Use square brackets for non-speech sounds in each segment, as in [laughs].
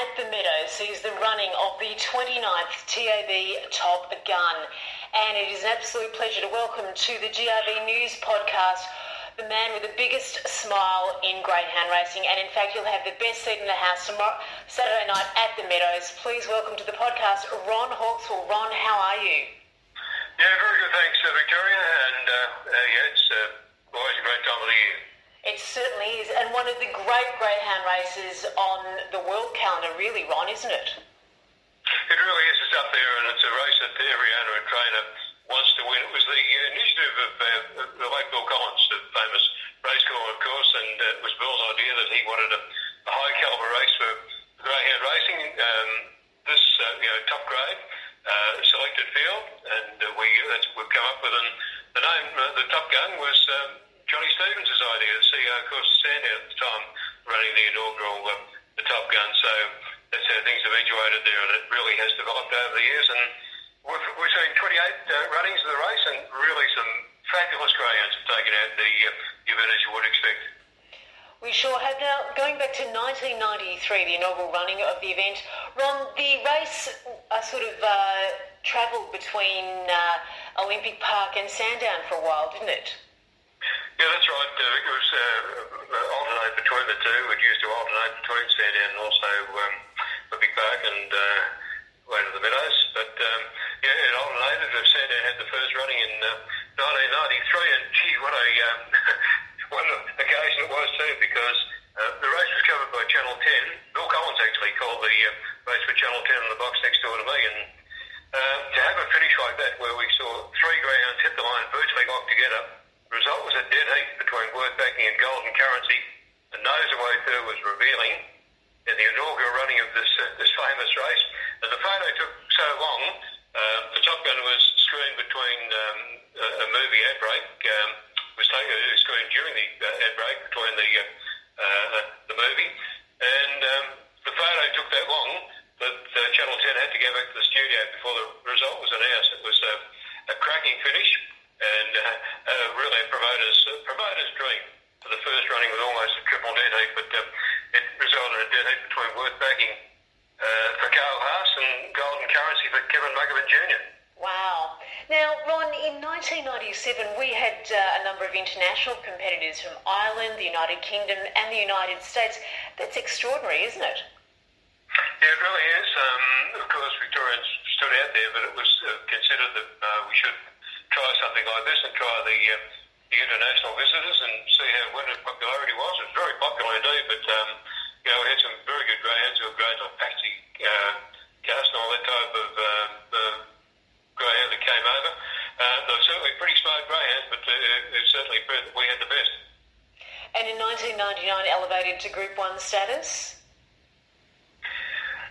at the Meadows sees the running of the 29th TAB Top Gun. And it is an absolute pleasure to welcome to the GRV News podcast the man with the biggest smile in greyhound racing. And in fact, you'll have the best seat in the house tomorrow, Saturday night at the Meadows. Please welcome to the podcast Ron Hawkswell. Ron, how are you? Yeah, very good. Thanks, uh, Victoria. And uh, uh, yeah, it's uh, always a great time of the year. It certainly is, and one of the great greyhound races on the world calendar, really, Ron, isn't it? It really is. It's up there, and it's a race that every owner and trainer wants to win. It was the initiative of uh, the late Bill Collins, the famous race caller, of course, and uh, it was Bill's idea that he wanted a, a high caliber race for greyhound racing. Um, this, uh, you know, top grade uh, selected field, and uh, we that's we've come up with. And the name, uh, the Top Gun, was. Um, Johnny Stevens' idea, the CEO, of course, Sandown at the time, running the inaugural uh, the Top Gun. So that's how things have eventuated there, and it really has developed over the years. And we're, we're seeing 28 uh, runnings of the race, and really some fabulous greyhounds have taken out the, uh, event as you would expect. We sure have. Now, going back to 1993, the inaugural running of the event, Ron, the race uh, sort of uh, travelled between uh, Olympic Park and Sandown for a while, didn't it? Yeah, that's right. Uh, it was uh, alternate We used to alternate between Sandown and also um, the Big Park and uh, way to the Meadows. But um, yeah, it alternated. Sandown had the first running in uh, 1993, and gee, what a um, [laughs] what an occasion it was too, because uh, the race was covered by Channel 10. Bill Collins actually called the uh, race for Channel 10 in the box next door to me, and uh, to have a finish like that, where we saw three greyhounds hit the line virtually locked together the result was a dead heat between worth backing and golden currency. The nose away third was revealing in the inaugural running of this uh, this famous race. And the photo took so long. Uh, the Top Gun was screened between um, a, a movie ad break. Um, was taken uh, screened during the uh, ad break between the uh, the movie, and um, the photo took that long that uh, Channel 10 had to go back to the studio before the result was announced. It was uh, a cracking finish and uh, uh, really a promoter's, uh, promoter's dream for the first running with almost a triple dead heat, but uh, it resulted in a dead heat between worth backing uh, for Carl Haas and golden currency for Kevin Muggavan Jr. Wow. Now, Ron, in 1997, we had uh, a number of international competitors from Ireland, the United Kingdom, and the United States. That's extraordinary, isn't it? Yeah, it really is. Um, of course, Victorians stood out there, but it was uh, considered that uh, we should try something like this and try the uh, the international visitors and see how what its popularity was. It was very popular indeed, but um, you know we had some very good greyhounds who were greyhounds like Patsy uh, Cast and all that type of uh, uh, greyhound that came over. Uh, they were certainly pretty smart greyhounds, but uh, it certainly proved that we had the best. And in 1999, elevated to Group One status.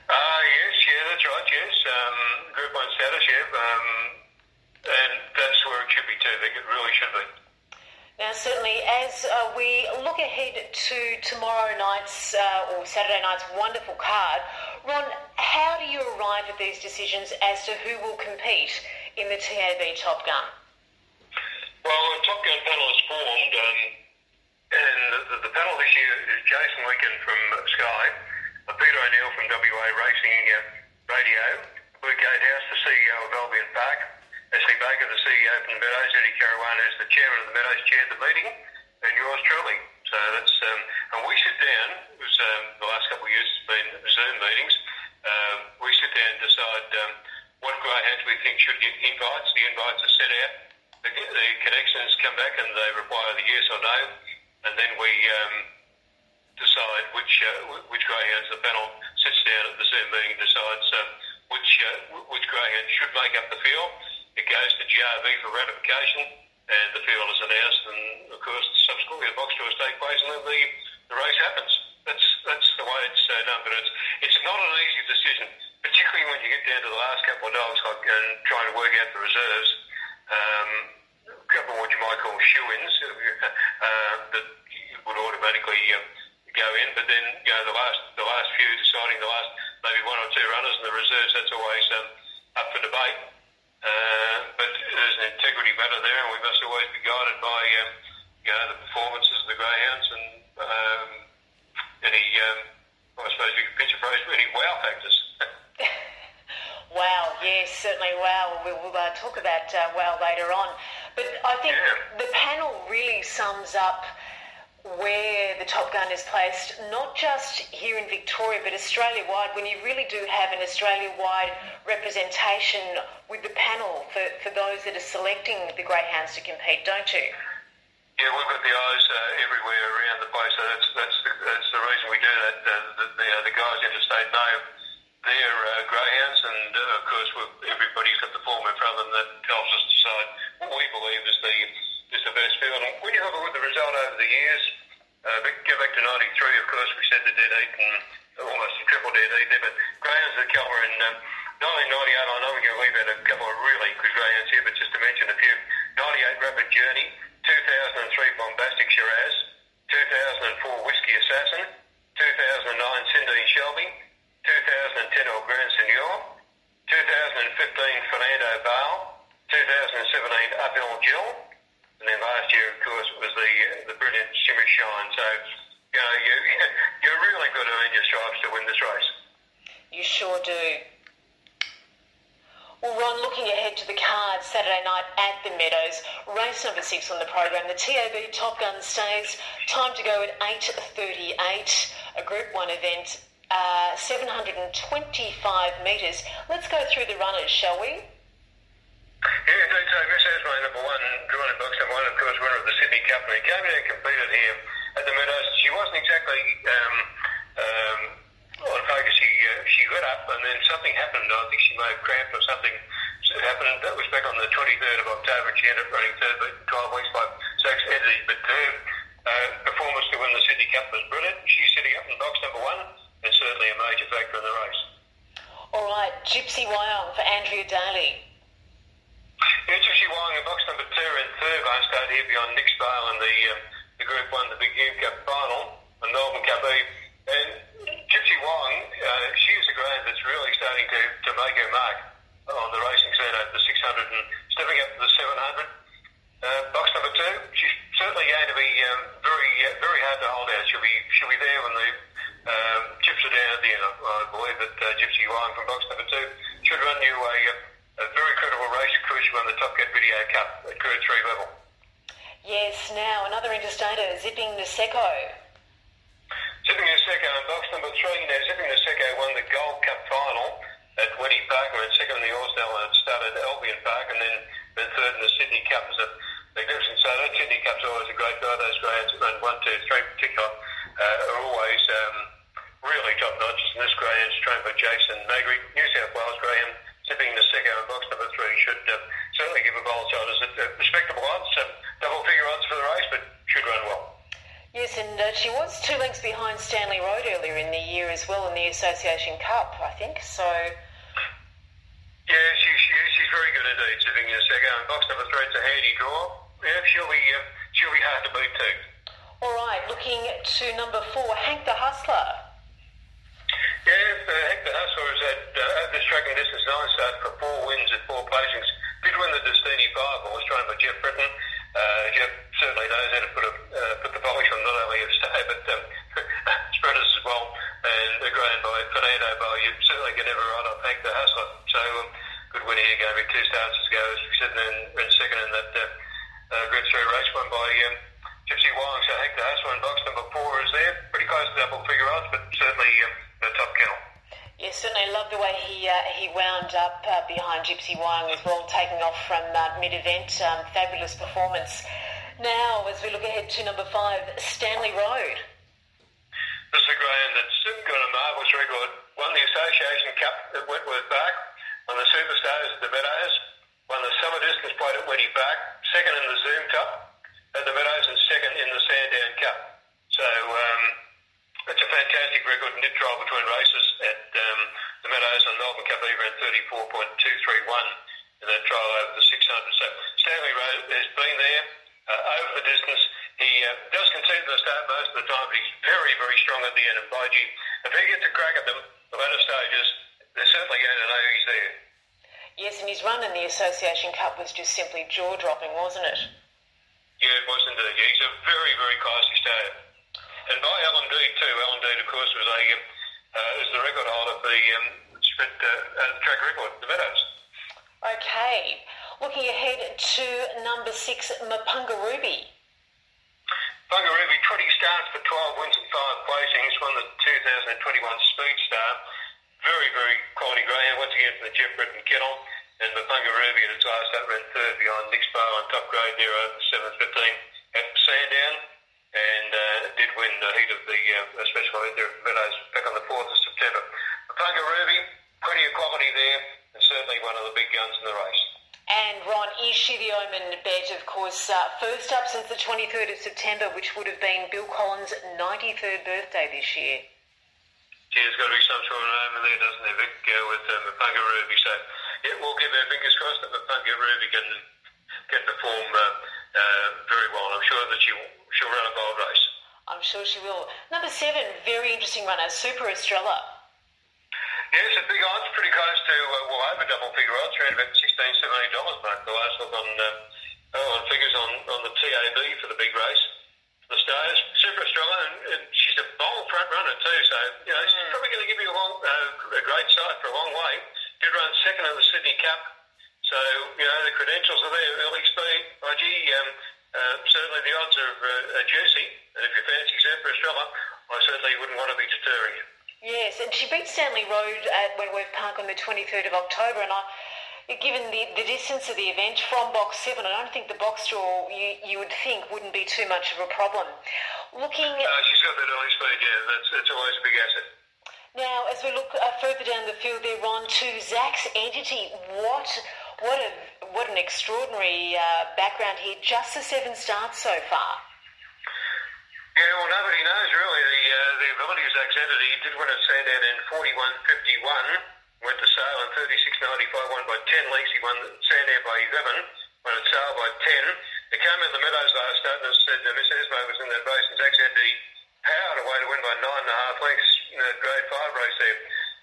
Uh, yes, yeah, that's right, yes. Um, group 1 status, yeah. Um, and that's where it should be too. It really should be. Now, certainly, as uh, we look ahead to tomorrow night's uh, or Saturday night's wonderful card, Ron, how do you arrive at these decisions as to who will compete in the TAB Top Gun? Jason Weekend from Sky, Peter O'Neill from WA Racing Radio, Luke Gatehouse, the CEO of Albion Park, Ashley Baker, the CEO from the Meadows, Eddie Caruana is the chairman of the Meadows, chaired the meeting, and yours truly. So that's, um, and we sit down, it was um, the last couple of years it's been Zoom meetings, um, we sit down and decide um, what greyhounds we think should get invites. The invites are set out, the, the connections come back and they require the yes or no, and then we um, decide which uh, which greyhounds the panel sits down at the Zoom meeting and decides uh, which uh, which greyhounds should make up the field it goes to GRV for ratification, and the field is announced, and of course, subsequently the box tours take place, and then the, the race happens. That's that's the way it's uh, done, but it's it's not an easy decision, particularly when you get down to the last couple of dogs, like and trying to work out the reserves. Um, a couple of what you might call shoe-ins [laughs] uh, that would automatically uh, go in, but then you know the last the last few deciding the last maybe one or two runners and the reserves that's always um, up for debate. Uh, but there's an integrity matter there, and we must always be guided by um, you know, the performances of the greyhounds and um, any um, I suppose you could pinch a phrase, any wow factors. [laughs] wow, yes, certainly wow. We'll, we'll uh, talk about uh, wow later on. But I think Yeah. Where the Top Gun is placed, not just here in Victoria, but Australia wide, when you really do have an Australia wide representation with the panel for, for those that are selecting the Greyhounds to compete, don't you? Yeah, we've got the eyes uh, everywhere around the place, so that's that's the, that's the reason we do that. Uh, the, the, uh, the guys interstate know their uh, greyhounds, and uh, of course everybody's got the form in front of them that helps us decide what we believe is the is the best field. When you have a look at the result over the years, uh, go back to '93, of course, we said the dead heat and almost a triple dead heat there, but greyhounds that colour in um, 1998, I know we're going to leave out a couple of really good greyhounds here, but just to mention a few, 98 Rapid Journey, 2003 Bombastic Shiraz, 2004 Whiskey Assassin, 2009 Cindy Shelby, 2010 El Grand Senor, 2015 Fernando Bale, 2017 Uphill Jill, and then last year, of course, was the the brilliant Shimmer Shine. So, you know, you, you're really got to earn your stripes to win this race. You sure do. Well, Ron, looking ahead to the card Saturday night at the Meadows, race number six on the program, the TAB Top Gun stays. Time to go at 8.38, a Group 1 event, uh, 725 metres. Let's go through the runners, shall we? Yeah, so, so Miss Esme, number one, drawn in box number one, of course, winner of the Sydney Cup, and he came in and competed here at the Meadows. She wasn't exactly um, um, on focus. She uh, she got up, and then something happened. I think she may have cramped or something happened. That was back on the 23rd of October, and she ended up running third, but 12 weeks by Sax Eddy. But her uh, performance to win the Sydney Cup was brilliant. She's sitting up in box number one, and certainly a major factor in the race. All right, Gypsy Wyong for Andrea Daly. Mitsubishi Wong in box number two and third lane start here beyond Nick Bale in the um, the Group One, the Big Game Cup final, the Melbourne Cup E. And Gypsy Wong, uh, she is a greyhound that's really starting to, to make her mark on the racing scene over the 600 and stepping up to the 700. Uh, box number two, she's certainly going to be um, very uh, very hard to hold out. She'll be she'll be there when the um, chips are down at the end. I, I believe that uh, Gypsy Wong from box number two should run you a, a very credible race. Of course, she won the Top Cat Video Cup at Group Three level. Yes, now another interstater, Zipping Niseko. Zipping Niseko in box number three. Now, Zipping Niseko won the Gold Cup at Winnie Park, and second in the Orsdale, and started Albion Park, and then then third in the Sydney Cup. Was a magnificent so that Sydney Cup's always a great guy. Those that run one, two, three in particular uh, are always um, really top notch. And this greyhound's trained by Jason Magri, New South Wales greyhound. Zipping Niseko in box number three should uh, certainly give a bold shot. Is it uh, respectable odds, double figure odds for the race, but should run well. Yes, and uh, she was two lengths behind Stanley Road earlier in the year as well in the Association Cup, I think. So, Yeah, she, she she's very good indeed, sitting in a second. And box number three, it's a handy. Yeah, she'll be uh, she'll be hard to beat too. all right, looking to number four, Hank the Hustler. Yeah, uh, Hank the Hustler is at uh, this track and distance nine start for four wins at four placings. Did win the Destiny Five, was trained by Jeff Britton. Uh, Jeff certainly knows how to put a uh, put the polish on not only of stay but um, [laughs] spreaders as well. And the grown by Fernando Bale, you certainly can never ride off Hank the Hustler. So um, good win here, going to be two starts. As we said, and then in uh, uh, Group Three race won by um, Gypsy Wong. So Hank the Hustler in box number four is there, pretty close to double figure odds, but certainly um, the top kennel. Yes, certainly love the way he uh, he wound up uh, behind Gypsy Wyong as well, taking off from uh, mid-event. Um, fabulous performance. Now, as we look ahead to number five, Stanley Road. This is a greyhound that's got a marvellous record. Won the Association Cup at Wentworth Park, won the Superstars at the Meadows, won the Summer Distance Plate at Winnie Park, second in the Zoom Cup at the Meadows, and second in the Sandown Cup. So um, it's a fantastic record and did trial between races at um, the Meadows and Melbourne Cup. He ran 34.231 in that trial over the 600. So Stanley Road has been there uh, over the distance. He uh, does concede at the start most of the time, but he's very, very strong at the end. And by if he gets a crack at them, the latter stages, they're certainly going to know he's there. Yes, and his run in the Association Cup was just simply jaw-dropping, wasn't it? Yeah, it was indeed. Yeah, he's a very, very classy starter. And by LMD too. LMD, of course, was a, uh, is the record holder for the um, sprint uh, uh, track record, the Meadows. Okay. Looking ahead to number six, Mapunga Ruby. Mapunga Ruby, 20 starts for 12 wins and 5 placings, won the 2021 Speed Star. Very, very quality greyhound, once again from the Jeff Britton Kennel. And Mapunga Ruby at its last up ran third behind Nick Sparrow on top grade near over 7.15 at Sandown. And uh, did win the heat of the uh, special event there at Meadows back on the 4th of September. Mapunga Ruby, plenty of quality there, and certainly one of the big guns in the race. And Ron, is she the omen bet, of course, uh, first up since the 23rd of September, which would have been Bill Collins' 93rd birthday this year? Gee, there's got to be some sort of omen there, doesn't there, Vic, uh, with uh, Mapunga Ruby. So, yeah, we'll give our fingers crossed that Mapunga Ruby can, can perform uh, uh, very well. I'm sure that she, she'll run a bold race. I'm sure she will. Number seven, very interesting runner, Super Estrella. Yes, a big odds, pretty close to, uh, well, over double figure odds, around about $16, mark. The last look on, uh, oh, on figures on, on the TAB for the big race. The Stars, super strong, and, and she's a bold front runner too, so, you know, she's mm. probably going to give you a, long, uh, a great sight for a long way. Did run second in the Sydney Cup, so, you know, the credentials are there, early speed. IG, um, uh, certainly the odds are, uh, juicy, and if you fancy Super Estrella, I certainly wouldn't want to be deterring you. Yes, and she beat Stanley Road at Wentworth Park on the 23rd of October, and I, given the, the distance of the event from box seven, I don't think the box draw you, you would think wouldn't be too much of a problem. Looking, no, she's got that early speed. Yeah, that's, that's always a big asset. As we look uh, further down the field, there, Ron, to Zach's entity. What, what a, what an extraordinary uh, background here. Just the seven starts so far. Yeah, well, nobody knows really the uh, the ability of Zach Entity. He did win at Sandown in 41.51, went to Sale in 36.95, won by 10 lengths. He won Sandown by 11, won at Sale by 10. He came in the Meadows last start and said uh, Miss Esme was in that race, and Zach Entity powered away to win by nine and a half lengths in the Grade 5 race there.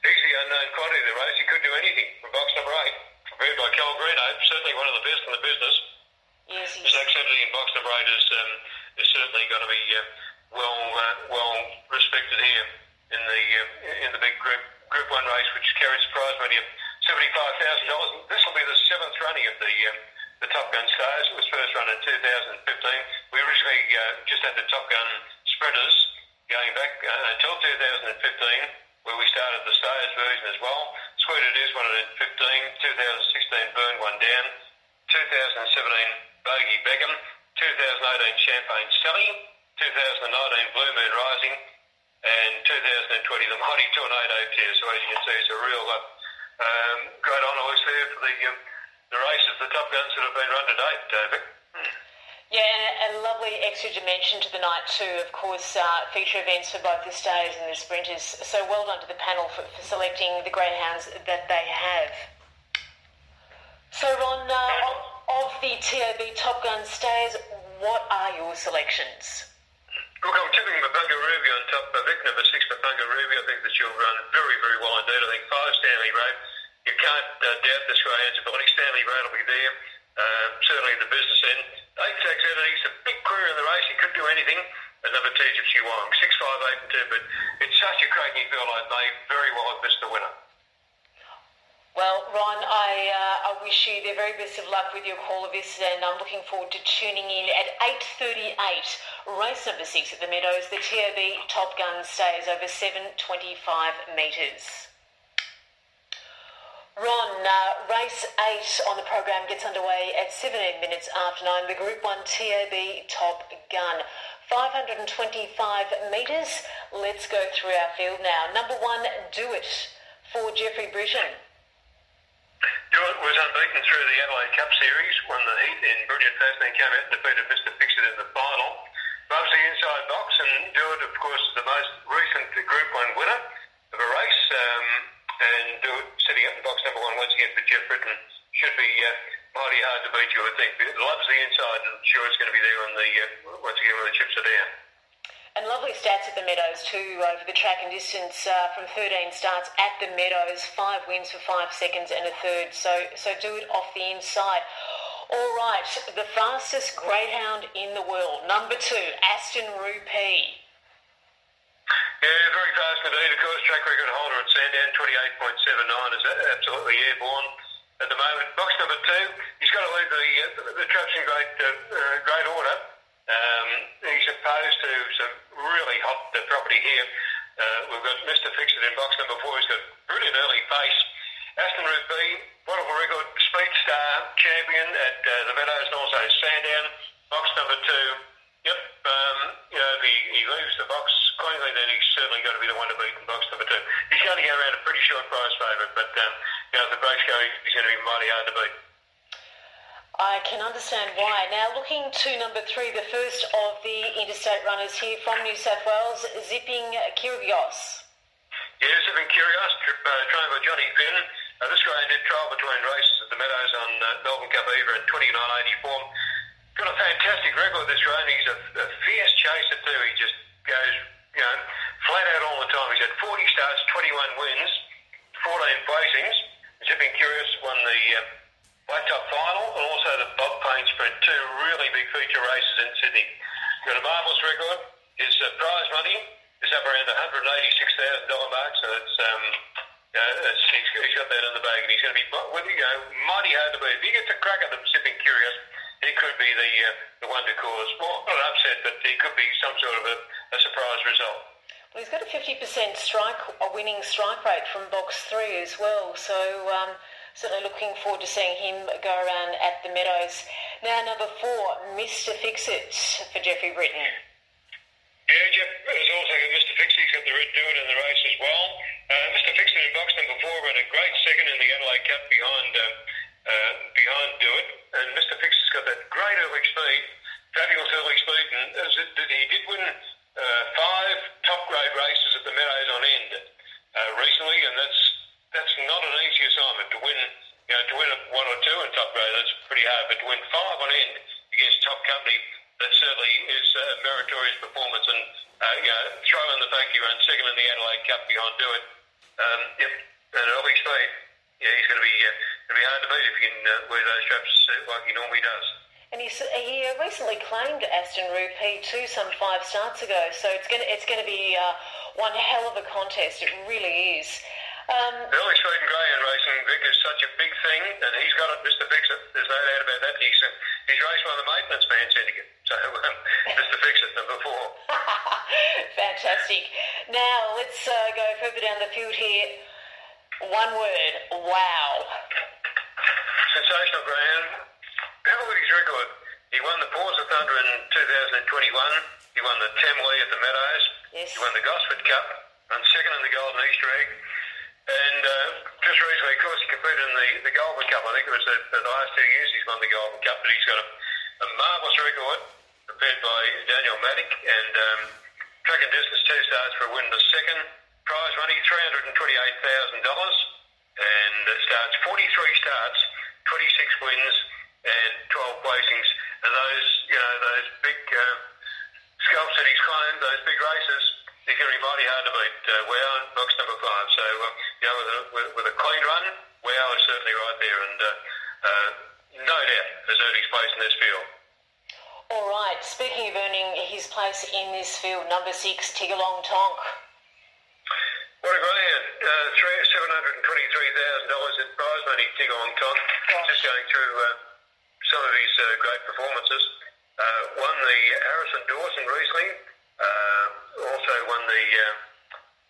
Easy unknown quantity of the race. He could do anything from box number 8, prepared by Kel Greenough, certainly one of the best in the business. Yes, Zach Entity in box number 8 is, um, is certainly going to be... Uh, well uh, well respected here in the uh, in the big group Group One race, which carries a prize money of seventy five thousand dollars. This will be the seventh running of the um, the Top Gun Stars. It was first run in 2015. We originally uh, just had the Top Gun Sprinters going back uh, until 2015, where we started the Stars version as well. Sweet it is, won it in 15. 2016 burned one down. 2017 Bogey Beckham. 2018 Champagne Sally. 2019 Blue Moon Rising, and 2020 the Mighty Tornado Tear. So as you can see, it's a real uh, um, great honour list there for the um, the races, the top guns that have been run to date, David. Lovely extra dimension to the night too. Of course, uh, feature events for both the stays and the sprinters. So well done to the panel for, for selecting the greyhounds that they have. So Ron, uh, of the TAB Top Gun stays, what are your selections? Look, I'm tipping Mapunga Ruby on top of Vic, number six Mapunga Ruby. I think that she'll run very, very well indeed. I think five Stanley Road. You can't uh, doubt this Greyhound's ability. Stanley Road will be there. Uh, certainly the business end. Eight Zach He's a big career in the race. He could do anything. And number two, Gypsy Wong. Six, five, eight, and two. But it's such a cracking field. I may very well have missed the winner. Well, Ron, I, uh, I wish you the very best of luck with your call of this, and I'm looking forward to tuning in at 8.38, race number six at the Meadows. The TAB Top Gun stays over 725 metres. Ron, uh, race eight on the program gets underway at 17 minutes after nine. The Group 1 TAB Top Gun. 525 metres. Let's go through our field now. Number one, Do It for Jeffrey Britton. Do It was unbeaten through the Adelaide Cup Series, won the heat in brilliant fashion, and came out and defeated Mr. Fixit in the final. Loves the inside box, and Do It, of course, the most recent Group 1 winner of a race. Um, and Stewart sitting up in box number one once again for Jeff Britton should be uh, mighty hard to beat, you would think. Loves the inside, and sure it's going to be there on the uh, once again when the chips are down. And lovely stats at the Meadows too over the track and distance uh, from 13 starts at the Meadows, five wins for five seconds and a third. So so do it off the inside. All right, the fastest greyhound in the world, number two, Aston Rupee. Yeah, very fast indeed. Of course, track record holder at Sandown, 28.79 is absolutely airborne at the moment. Box number two, he's got to leave the, uh, the traps in great, uh, uh, great order. Um, he's opposed to some really hot uh, property here. Uh, we've got Mr. Fixit in box number four. He's got brilliant early pace. Aston Rupee, wonderful record, Speed Star champion at uh, the Meadows and also Sandown. Box number two. Yep, um, you know, he, he leaves the box cleanly, then he's certainly got to be the one to beat in box number two. He's going to go around a pretty short price favourite, but um, you know, if the breaks go, he's going to be mighty hard to beat. I can understand why. Now, looking to number three, the first of the interstate runners here from New South Wales, Zipping Kyrgios. Yeah, Zipping Kyrgios, uh, trained by Johnny Finn. Uh, this guy did trial between races at the Meadows on uh, Melbourne Cup Eva in 29.84. Got a fantastic record this round. He's a, a fierce chaser too. He just goes, you know, flat out all the time. He's had 40 starts, 21 wins, 14 placings. Zipping Kyrgios won the uh, White Top final and also the Bob Payne Sprint, two really big feature races in Sydney. Got a marvellous record. His uh, prize money is up around the $186,000 mark, so it's, um, you know, he's, got that in the bag and he's going to be well, you know, mighty hard to beat. If he gets a crack at them, Zipping Kyrgios, he could be the uh, the one to cause, well, not an upset, but he could be some sort of a, a surprise result. Well, he's got a 50% strike, a winning strike rate from box three as well, so um, certainly looking forward to seeing him go around at the Meadows. Now, number four, Mr. Fixit for Jeffrey Britton. Yeah, Jeff has also got Mr. Fixit. He's got the red doing in the race as well. Uh, Mr. Fixit in box number four ran a great second in the Adelaide Cup behind uh, uh, behind Do It, and Mr. Got that great early speed, fabulous early speed, and it, he did win uh, five top grade races at the Meadows on end uh, recently, and that's that's not an easy assignment to win. You know, to win one or two in top grade, that's pretty hard, but to win five on end against top company, that certainly is a meritorious performance. And uh, you know, throw in the thank you run, second in the Adelaide Cup behind Do It. Um, yep, an early speed. Yeah, he's going to be uh, going to be hard to beat if he can uh, wear those straps uh, like he normally does. And he, he recently claimed Aston Root P2 some five starts ago, so it's going to, it's going to be uh, one hell of a contest. It really is. Um, Early speed and grey in racing, Vic, is such a big thing, and he's got it, Mr. Fixit. There's no doubt about that. He's, uh, he's raced one of the maintenance man syndicate. So, [laughs] um, Mr. Fixit, number four. [laughs] Fantastic. Now, let's uh, go further down the field here. One word, wow. Sensational, Graham. Have a look at his record. He won the Paws of Thunder in 2021. He won the Tamworth at the Meadows. Yes. He won the Gosford Cup. Won second in the Golden Easter Egg. And uh, just recently, of course, he competed in the, the Golden Cup. I think it was the, the last two years he's won the Golden Cup, but he's got a, a marvellous record prepared by Daniel Maddock. And um, track and distance, two starts for a win. The second prize money, $328,000. And it starts 43 starts, 26 wins, and 12 placings. And those, you know, those big uh, scalps that he's claimed, those big races, they're going to be mighty hard to beat. Uh, wow, box number five. So, um, you know, with a, with, with a clean run, wow is certainly right there. And uh, uh, no doubt has earned his place in this field. All right, speaking of earning his place in this field, number six, Tiggerlong Tonk. What a grand. Uh, $723,000 in prize money, Tiggerlong Tonk. Just going through uh, some of his uh, great performances. Uh, won the Harrison Dawson recently. Uh, also won the uh,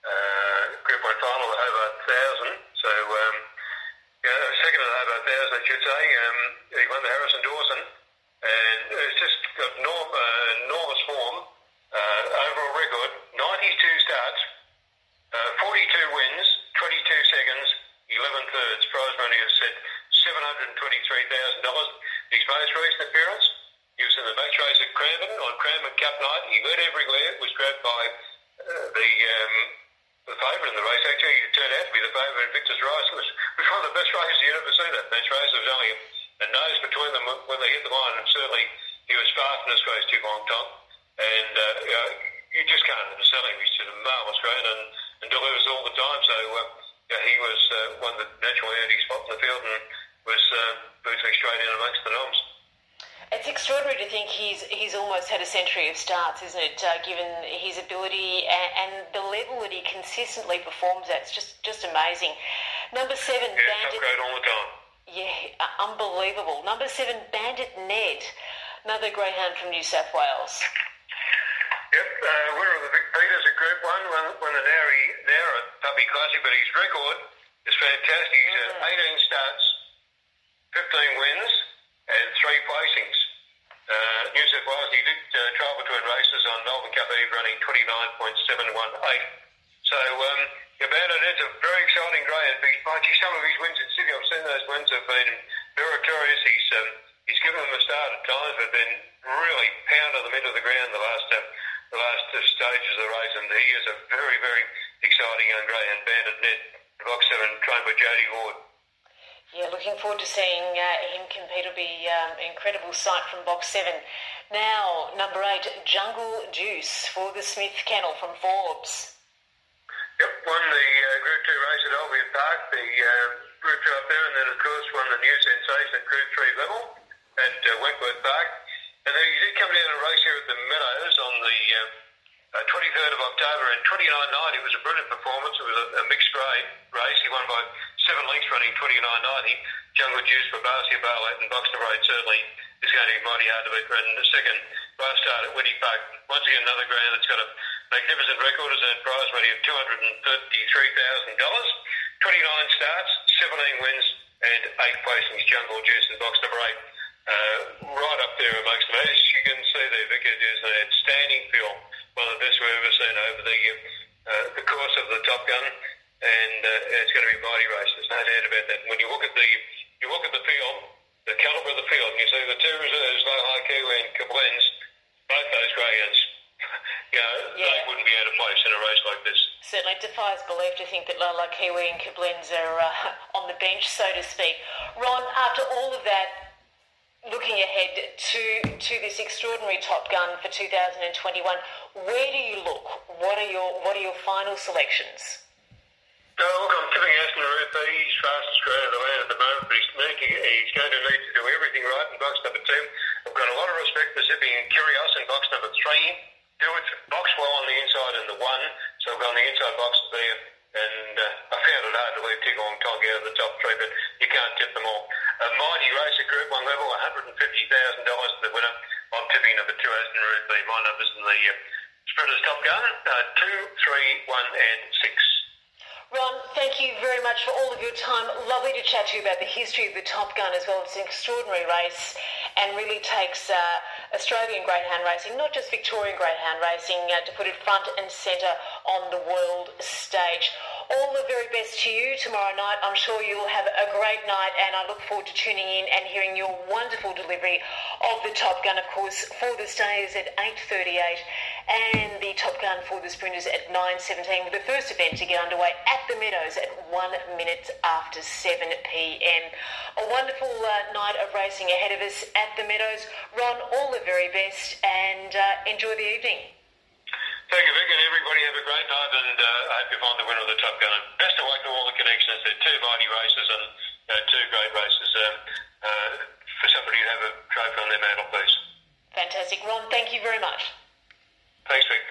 uh, Group 1 final Hobart 1000. So, um, yeah, second at Hobart 1000, I should say. Um, he won the Harrison Dawson. And it's just got norm, uh, enormous form. Uh, overall record, 92 starts, uh, 42 wins, 22 seconds, 11 thirds. Prize money is set $723,000. His most recent appearance, he was in the match race at Cranbourne on Cranbourne Cup night. He led everywhere, was grabbed by uh, the um, the favourite in the race. Actually, he turned out to be the favourite in Victor's Rice. It was, it was one of the best races you'd ever see, that match race. There was only a, a nose between them when they hit the line, and certainly he was fast in this race too long time. And uh, you, know, you just can't undersell him. He's just a marvellous grain and, and delivers all the time. So uh, yeah, he was uh, one that naturally earned his spot in the field and was uh, virtually straight in amongst the noms. It's it's extraordinary to think he's he's almost had a century of starts, isn't it? Uh, given his ability and, and, the level that he consistently performs at, it's just just amazing. Number seven, yeah, Bandit. great all the time. Yeah, uh, unbelievable. Number seven, Bandit Ned, another greyhound from New South Wales. Yep, uh, winner of the Vic Peters at Group One, won, won the Nowry Nowra Puppy Classic, but his record is fantastic. He's mm. 18 starts, 15 wins and three placings. New South Wales, he did uh, trial between races on Melbourne Cup Eve running 29.718. So, um, it, it's a very exciting greyhound. But some of his wins in Sydney, I've seen those wins have been very curious. He's, um, he's given them a start at times, but then really pounded them into the ground the last uh, the last stages of the race. And he is a very, very exciting young greyhound Bandit Ned, box seven, trained by Jody Ward. Yeah, looking forward to seeing uh, him compete. It'll be um, an incredible sight from box seven. Now, number eight, Jungle Juice for the Smith Kennel from Forbes. Yep, won the uh, Group 2 race at Albion Park, the uh, Group 2 up there, and then, of course, won the new sensation at Group 3 level at uh, Wentworth Park. And then he did come down and race here at the the uh, 23rd of October in 29.90. It was a brilliant performance. It was a, a mixed grade race. He won by seven lengths running 29.90. Jungle Juice for Barcia Barlett and Box Number 8 certainly is going to be mighty hard to beat. And the second race start at Winnie Park. Once again, another ground that's got a magnificent record as earned prize money of $233,000. 29 starts, 17 wins, and 8 placings. Jungle Juice and Box Number 8. Uh, right up there amongst them. As you can see there, Vic, it is an outstanding film. One of the best we've ever seen over the, uh, the course of the Top Gun and uh, it's going to be a mighty race. There's no doubt about that. When you look at the you look at the field, the calibre of the field, and you see the two reserves, Low High Kiwi and Koblenz, both those greyhounds, you know, yeah. they wouldn't be out of place in a race like this. Certainly defies belief to think that Lala Kiwi and Koblenz are uh, on the bench, so to speak. Ron, after all of that, looking ahead to to this extraordinary Top Gun for 2021, where do you look? What are your what are your final selections? No, look, I'm tipping Aston Ruth. He's fastest ground of the land at the moment, but he's, making, he's going to need to do everything right in box number two. I've got a lot of respect for Zipping and Curios in box number three. Do it box well on the inside in the one, so I've got the inside boxes there. And uh, I found it hard to leave Tigong Tong out of the top three, but you can't tip them all. A mighty race at Group 1 level, $150,000 to the winner. I'm tipping number two, Aston Ruth. My numbers in the uh, Sprinters Top Gun, uh, two, three, one, and six. Ron, thank you very much for all of your time. Lovely to chat to you about the history of the Top Gun as well. It's an extraordinary race and really takes uh, Australian greyhound racing, not just Victorian greyhound racing, uh, to put it front and centre on the world stage. All the very best to you tomorrow night. I'm sure you'll have a great night and I look forward to tuning in and hearing your wonderful delivery of the Top Gun. Of course, for the stays at 8.38 and the Top Gun for the sprinters at 9.17 with the first event to get underway at the Meadows at 1 minute after 7 p.m. A wonderful uh, night of racing ahead of us at the Meadows. Ron, all the very best and uh, enjoy the evening. Thank you, Vic, and everybody have a great night, and uh, I hope you find the winner of the Top Gun. And best of luck to all the connections. They're two mighty races and uh, two great races. Um, uh, for somebody to have a trophy on their mantelpiece. Fantastic. Ron, thank you very much. Thanks, Vic.